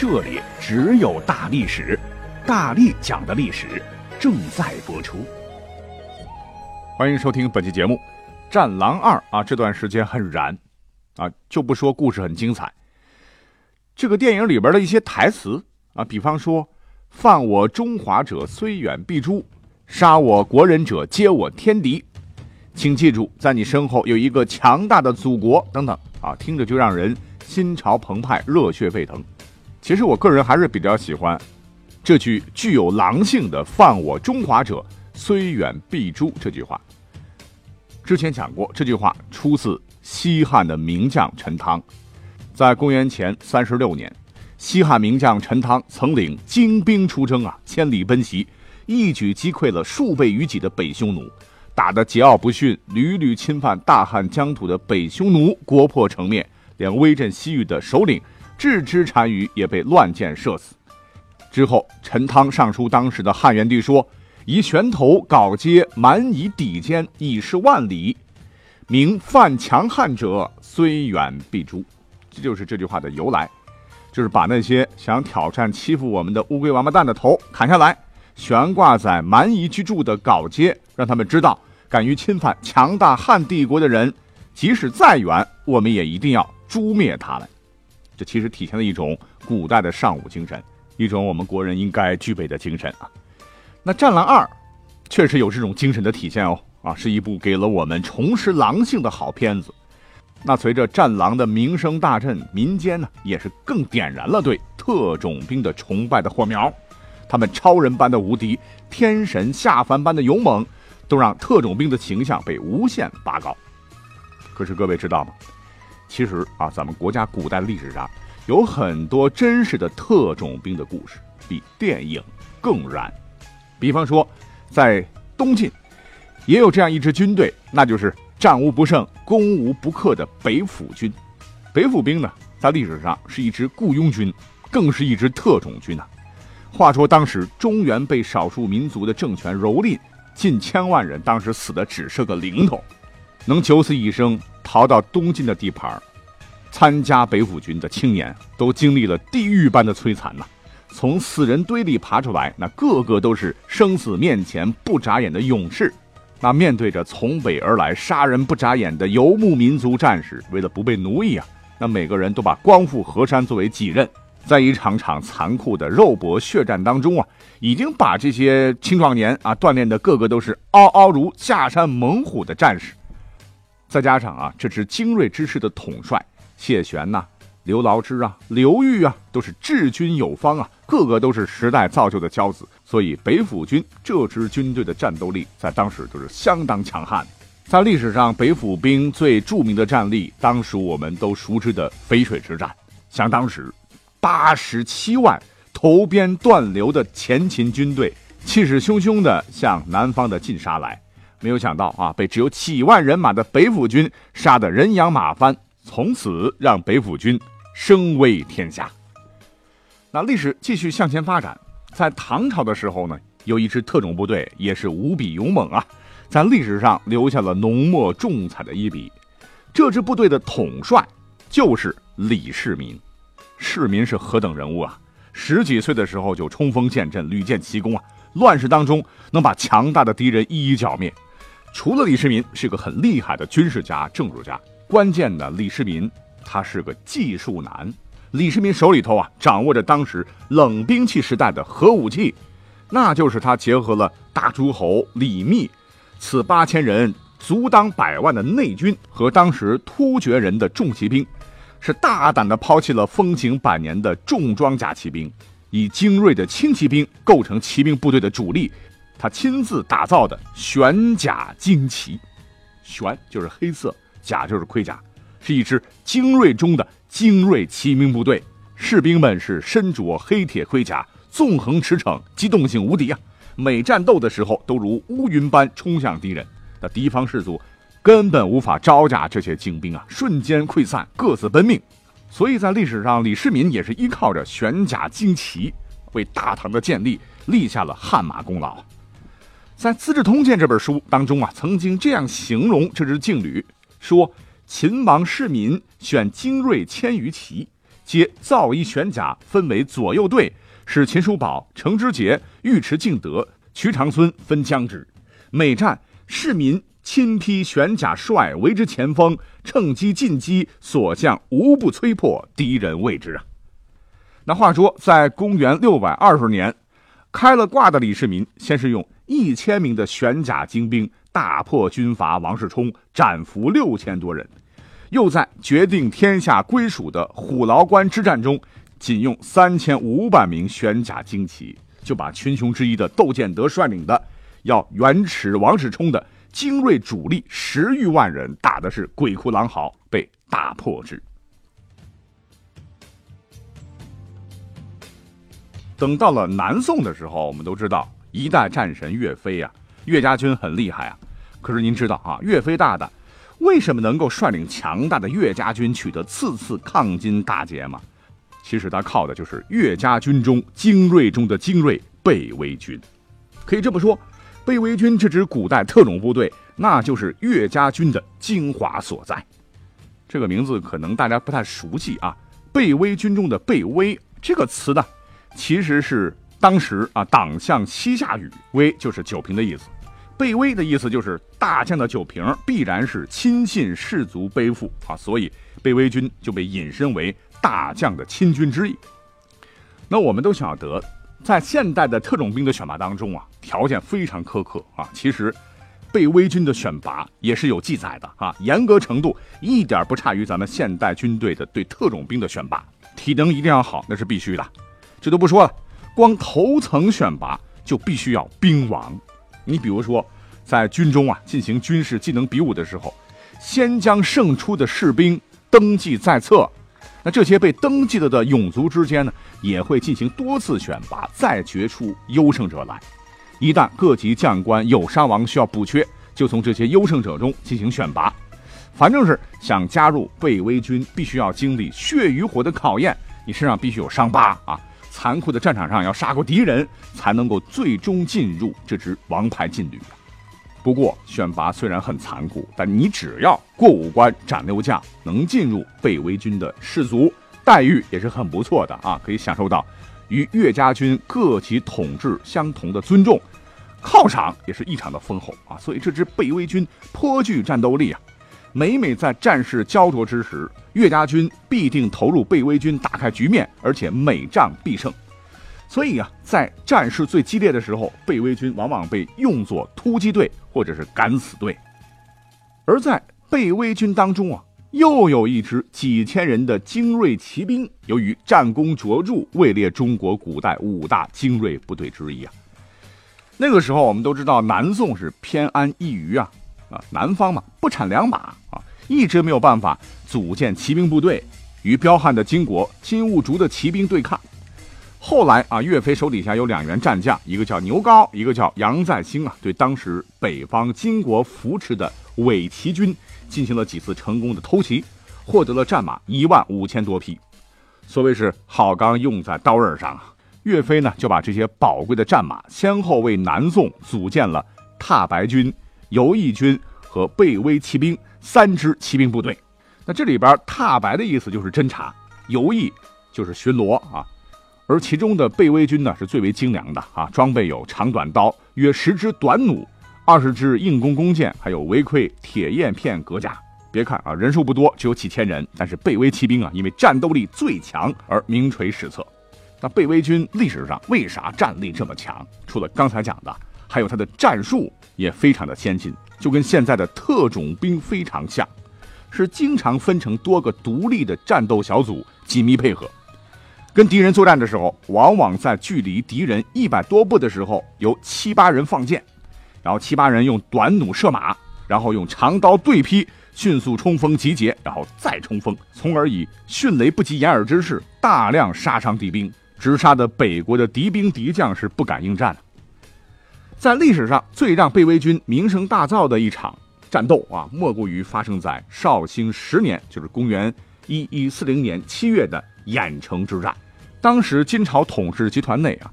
这里只有大历史，大力讲的历史正在播出。欢迎收听本期节目，《战狼二》啊，这段时间很燃啊，就不说故事很精彩。这个电影里边的一些台词啊，比方说“犯我中华者，虽远必诛；杀我国人者，皆我天敌。”请记住，在你身后有一个强大的祖国等等啊，听着就让人心潮澎湃、热血沸腾。其实我个人还是比较喜欢这句具有狼性的“犯我中华者，虽远必诛”这句话。之前讲过，这句话出自西汉的名将陈汤。在公元前三十六年，西汉名将陈汤曾领精兵出征啊，千里奔袭，一举击溃了数倍于己的北匈奴，打得桀骜不驯，屡屡侵犯大汉疆土的北匈奴国破城灭，连威震西域的首领。置之单于也被乱箭射死。之后，陈汤上书当时的汉元帝说：“以拳头镐阶蛮夷抵坚，以示万里。名犯强汉者，虽远必诛。”这就是这句话的由来，就是把那些想挑战欺负我们的乌龟王八蛋的头砍下来，悬挂在蛮夷居住的镐街，让他们知道，敢于侵犯强大汉帝国的人，即使再远，我们也一定要诛灭他们。这其实体现了一种古代的尚武精神，一种我们国人应该具备的精神啊。那《战狼二》确实有这种精神的体现哦，啊，是一部给了我们重拾狼性的好片子。那随着《战狼》的名声大振，民间呢也是更点燃了对特种兵的崇拜的火苗。他们超人般的无敌，天神下凡般的勇猛，都让特种兵的形象被无限拔高。可是各位知道吗？其实啊，咱们国家古代历史上有很多真实的特种兵的故事，比电影更燃。比方说，在东晋也有这样一支军队，那就是战无不胜、攻无不克的北府军。北府兵呢，在历史上是一支雇佣军，更是一支特种军呐。话说当时中原被少数民族的政权蹂躏，近千万人，当时死的只是个零头，能九死一生。逃到东晋的地盘，参加北府军的青年都经历了地狱般的摧残呐！从死人堆里爬出来，那个个都是生死面前不眨眼的勇士。那面对着从北而来杀人不眨眼的游牧民族战士，为了不被奴役啊，那每个人都把光复河山作为己任。在一场场残酷的肉搏血战当中啊，已经把这些青壮年啊锻炼的个个都是嗷嗷如下山猛虎的战士。再加上啊，这支精锐之师的统帅谢玄呐、刘牢之啊、刘裕啊，都是治军有方啊，个个都是时代造就的骄子。所以北府军这支军队的战斗力在当时就是相当强悍。在历史上，北府兵最著名的战例，当属我们都熟知的淝水之战。想当时，八十七万头鞭断流的前秦军队，气势汹汹地向南方的晋杀来。没有想到啊，被只有几万人马的北府军杀得人仰马翻，从此让北府军声威天下。那历史继续向前发展，在唐朝的时候呢，有一支特种部队也是无比勇猛啊，在历史上留下了浓墨重彩的一笔。这支部队的统帅就是李世民。世民是何等人物啊？十几岁的时候就冲锋陷阵，屡建奇功啊，乱世当中能把强大的敌人一一剿灭。除了李世民是个很厉害的军事家、政治家，关键的李世民他是个技术男。李世民手里头啊，掌握着当时冷兵器时代的核武器，那就是他结合了大诸侯李密此八千人足当百万的内军和当时突厥人的重骑兵，是大胆的抛弃了风行百年的重装甲骑兵，以精锐的轻骑兵构成骑兵部队的主力。他亲自打造的玄甲精骑，玄就是黑色，甲就是盔甲，是一支精锐中的精锐骑兵部队。士兵们是身着黑铁盔甲，纵横驰骋，机动性无敌啊！每战斗的时候都如乌云般冲向敌人，那敌方士卒根本无法招架这些精兵啊，瞬间溃散，各自奔命。所以在历史上，李世民也是依靠着玄甲精旗，为大唐的建立立下了汗马功劳。在《资治通鉴》这本书当中啊，曾经这样形容这支劲旅，说秦王世民选精锐千余骑，皆造衣玄甲，分为左右队，使秦叔宝、程之杰、尉迟敬德、瞿长孙分将之。每战，世民。亲披玄甲，帅为之前锋，趁机进击，所向无不摧破，敌人畏之啊！那话说，在公元六百二十年，开了挂的李世民，先是用一千名的玄甲精兵大破军阀王世充，斩俘六千多人；又在决定天下归属的虎牢关之战中，仅用三千五百名玄甲精骑，就把群雄之一的窦建德率领的要元齿王世充的。精锐主力十余万人打的是鬼哭狼嚎，被大破之。等到了南宋的时候，我们都知道一代战神岳飞呀，岳家军很厉害啊。可是您知道啊，岳飞大大为什么能够率领强大的岳家军取得次次抗金大捷吗？其实他靠的就是岳家军中精锐中的精锐北魏军，可以这么说。北魏军这支古代特种部队，那就是岳家军的精华所在。这个名字可能大家不太熟悉啊。北魏军中的“北魏”这个词呢，其实是当时啊党项膝下语，“威”就是酒瓶的意思。北魏的意思就是大将的酒瓶必然是亲信士卒背负啊，所以北魏军就被引申为大将的亲军之意。那我们都晓得。在现代的特种兵的选拔当中啊，条件非常苛刻啊。其实，被威军的选拔也是有记载的啊，严格程度一点不差于咱们现代军队的对特种兵的选拔。体能一定要好，那是必须的。这都不说了，光头层选拔就必须要兵王。你比如说，在军中啊进行军事技能比武的时候，先将胜出的士兵登记在册。那这些被登记了的勇卒之间呢，也会进行多次选拔，再决出优胜者来。一旦各级将官有伤亡需要补缺，就从这些优胜者中进行选拔。反正是想加入北魏军，必须要经历血与火的考验，你身上必须有伤疤啊！残酷的战场上要杀过敌人，才能够最终进入这支王牌劲旅。不过选拔虽然很残酷，但你只要过五关斩六将，能进入北魏军的士卒，待遇也是很不错的啊，可以享受到与岳家军各级统治相同的尊重，犒赏也是异常的丰厚啊。所以这支北魏军颇具战斗力啊，每每在战事焦灼之时，岳家军必定投入北魏军打开局面，而且每仗必胜。所以啊，在战事最激烈的时候，北魏军往往被用作突击队或者是敢死队。而在北魏军当中啊，又有一支几千人的精锐骑兵，由于战功卓著，位列中国古代五大精锐部队之一啊。那个时候，我们都知道南宋是偏安一隅啊，啊，南方嘛不产良马啊，一直没有办法组建骑兵部队，与彪悍的金国金兀术的骑兵对抗。后来啊，岳飞手底下有两员战将，一个叫牛皋，一个叫杨再兴啊，对当时北方金国扶持的伪齐军进行了几次成功的偷袭，获得了战马一万五千多匹。所谓是好钢用在刀刃上啊，岳飞呢就把这些宝贵的战马先后为南宋组建了踏白军、游弋军和背威骑兵三支骑兵部队。那这里边踏白的意思就是侦察，游弋就是巡逻啊。而其中的背威军呢，是最为精良的啊，装备有长短刀约十支短弩，二十支硬弓弓箭，还有围盔、铁焰片革甲。别看啊，人数不多，只有几千人，但是贝威骑兵啊，因为战斗力最强而名垂史册。那贝威军历史上为啥战力这么强？除了刚才讲的，还有他的战术也非常的先进，就跟现在的特种兵非常像，是经常分成多个独立的战斗小组，紧密配合。跟敌人作战的时候，往往在距离敌人一百多步的时候，由七八人放箭，然后七八人用短弩射马，然后用长刀对劈，迅速冲锋集结，然后再冲锋，从而以迅雷不及掩耳之势大量杀伤敌兵。直杀的北国的敌兵敌将是不敢应战。在历史上最让北魏军名声大噪的一场战斗啊，莫过于发生在绍兴十年，就是公元一一四零年七月的郾城之战。当时金朝统治集团内啊，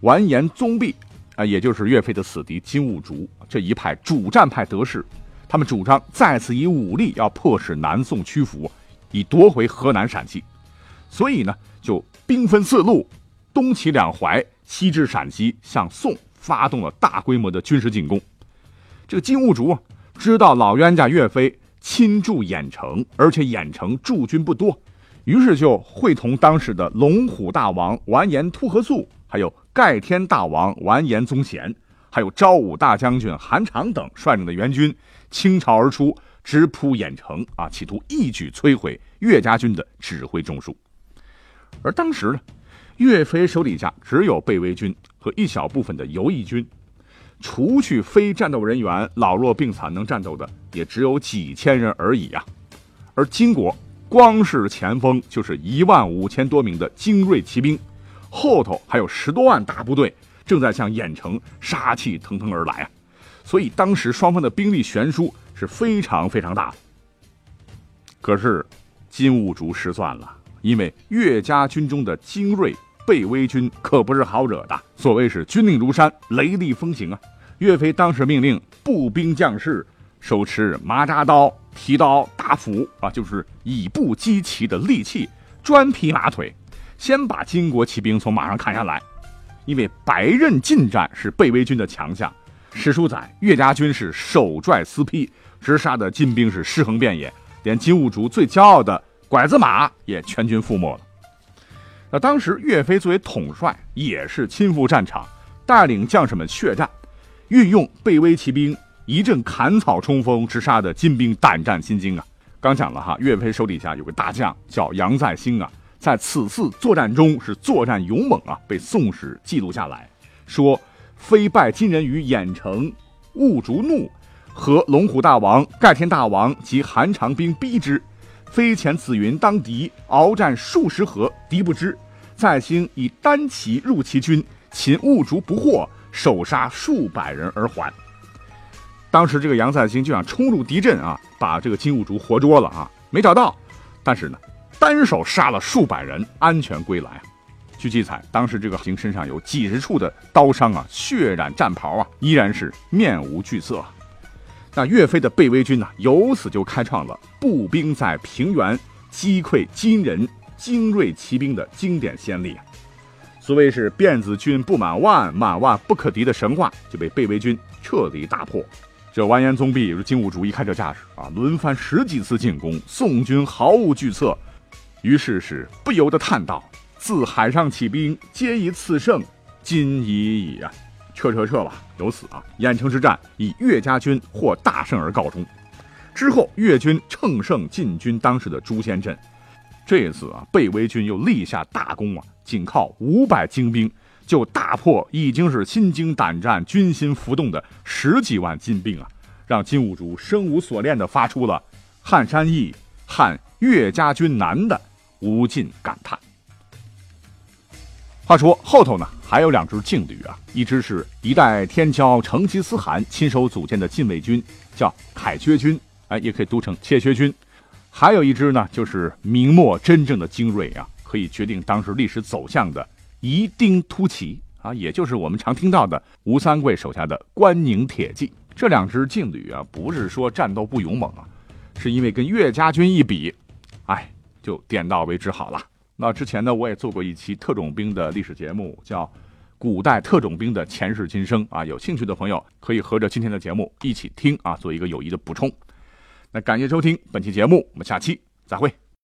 完颜宗弼啊，也就是岳飞的死敌金兀术这一派主战派得势，他们主张再次以武力要迫使南宋屈服，以夺回河南陕西。所以呢，就兵分四路，东起两淮，西至陕西，向宋。发动了大规模的军事进攻。这个金兀术，知道老冤家岳飞亲驻郾城，而且郾城驻军不多，于是就会同当时的龙虎大王完颜突合素，还有盖天大王完颜宗贤，还有昭武大将军韩常等率领的援军倾巢而出，直扑郾城啊，企图一举摧毁岳家军的指挥中枢。而当时呢，岳飞手底下只有北魏军。和一小部分的游击军，除去非战斗人员老弱病残能战斗的，也只有几千人而已啊。而金国光是前锋就是一万五千多名的精锐骑兵，后头还有十多万大部队正在向郾城杀气腾腾而来啊。所以当时双方的兵力悬殊是非常非常大的。可是金兀术失算了，因为岳家军中的精锐。北魏军可不是好惹的，所谓是军令如山，雷厉风行啊！岳飞当时命令步兵将士手持麻扎刀、提刀、大斧啊，就是以步击骑的利器，专劈马腿，先把金国骑兵从马上砍下来。因为白刃近战是北魏军的强项，史书载岳家军是手拽丝披，直杀的金兵是尸横遍野，连金兀术最骄傲的拐子马也全军覆没了。那当时岳飞作为统帅，也是亲赴战场，带领将士们血战，运用背威骑兵一阵砍草冲锋，直杀的金兵胆战心惊啊！刚讲了哈，岳飞手底下有个大将叫杨再兴啊，在此次作战中是作战勇猛啊，被宋史记录下来，说飞败金人于郾城，兀竹怒，和龙虎大王、盖天大王及韩长兵逼之。飞前紫云当敌，鏖战数十合，敌不知。再兴以单骑入其军，擒兀竹不获，手杀数百人而还。当时这个杨再兴就想冲入敌阵啊，把这个金兀术活捉了啊，没找到。但是呢，单手杀了数百人，安全归来。据记载，当时这个行身上有几十处的刀伤啊，血染战袍啊，依然是面无惧色。那岳飞的北魏军呢，由此就开创了步兵在平原击溃金人精锐骑兵的经典先例！所谓是辫子军不满万，满万不可敌的神话，就被北魏军彻底打破。这完颜宗弼也是、金兀术一看这架势啊，轮番十几次进攻，宋军毫无惧色，于是是不由得叹道：“自海上起兵，皆以此胜，今已矣啊！”撤撤撤吧！由此啊，郾城之战以岳家军获大胜而告终。之后，岳军乘胜进军当时的朱仙镇。这一次啊，北魏军又立下大功啊，仅靠五百精兵就大破已经是心惊胆战、军心浮动的十几万金兵啊，让金兀术生无所恋地发出了“撼山易，撼岳家军难”的无尽感叹。话说后头呢，还有两支劲旅啊，一支是一代天骄成吉思汗亲手组建的禁卫军，叫凯缺军，哎，也可以读成切薛军；还有一支呢，就是明末真正的精锐啊，可以决定当时历史走向的夷丁突骑啊，也就是我们常听到的吴三桂手下的关宁铁骑。这两支劲旅啊，不是说战斗不勇猛啊，是因为跟岳家军一比，哎，就点到为止好了。那之前呢，我也做过一期特种兵的历史节目，叫《古代特种兵的前世今生》啊，有兴趣的朋友可以合着今天的节目一起听啊，做一个有益的补充。那感谢收听本期节目，我们下期再会。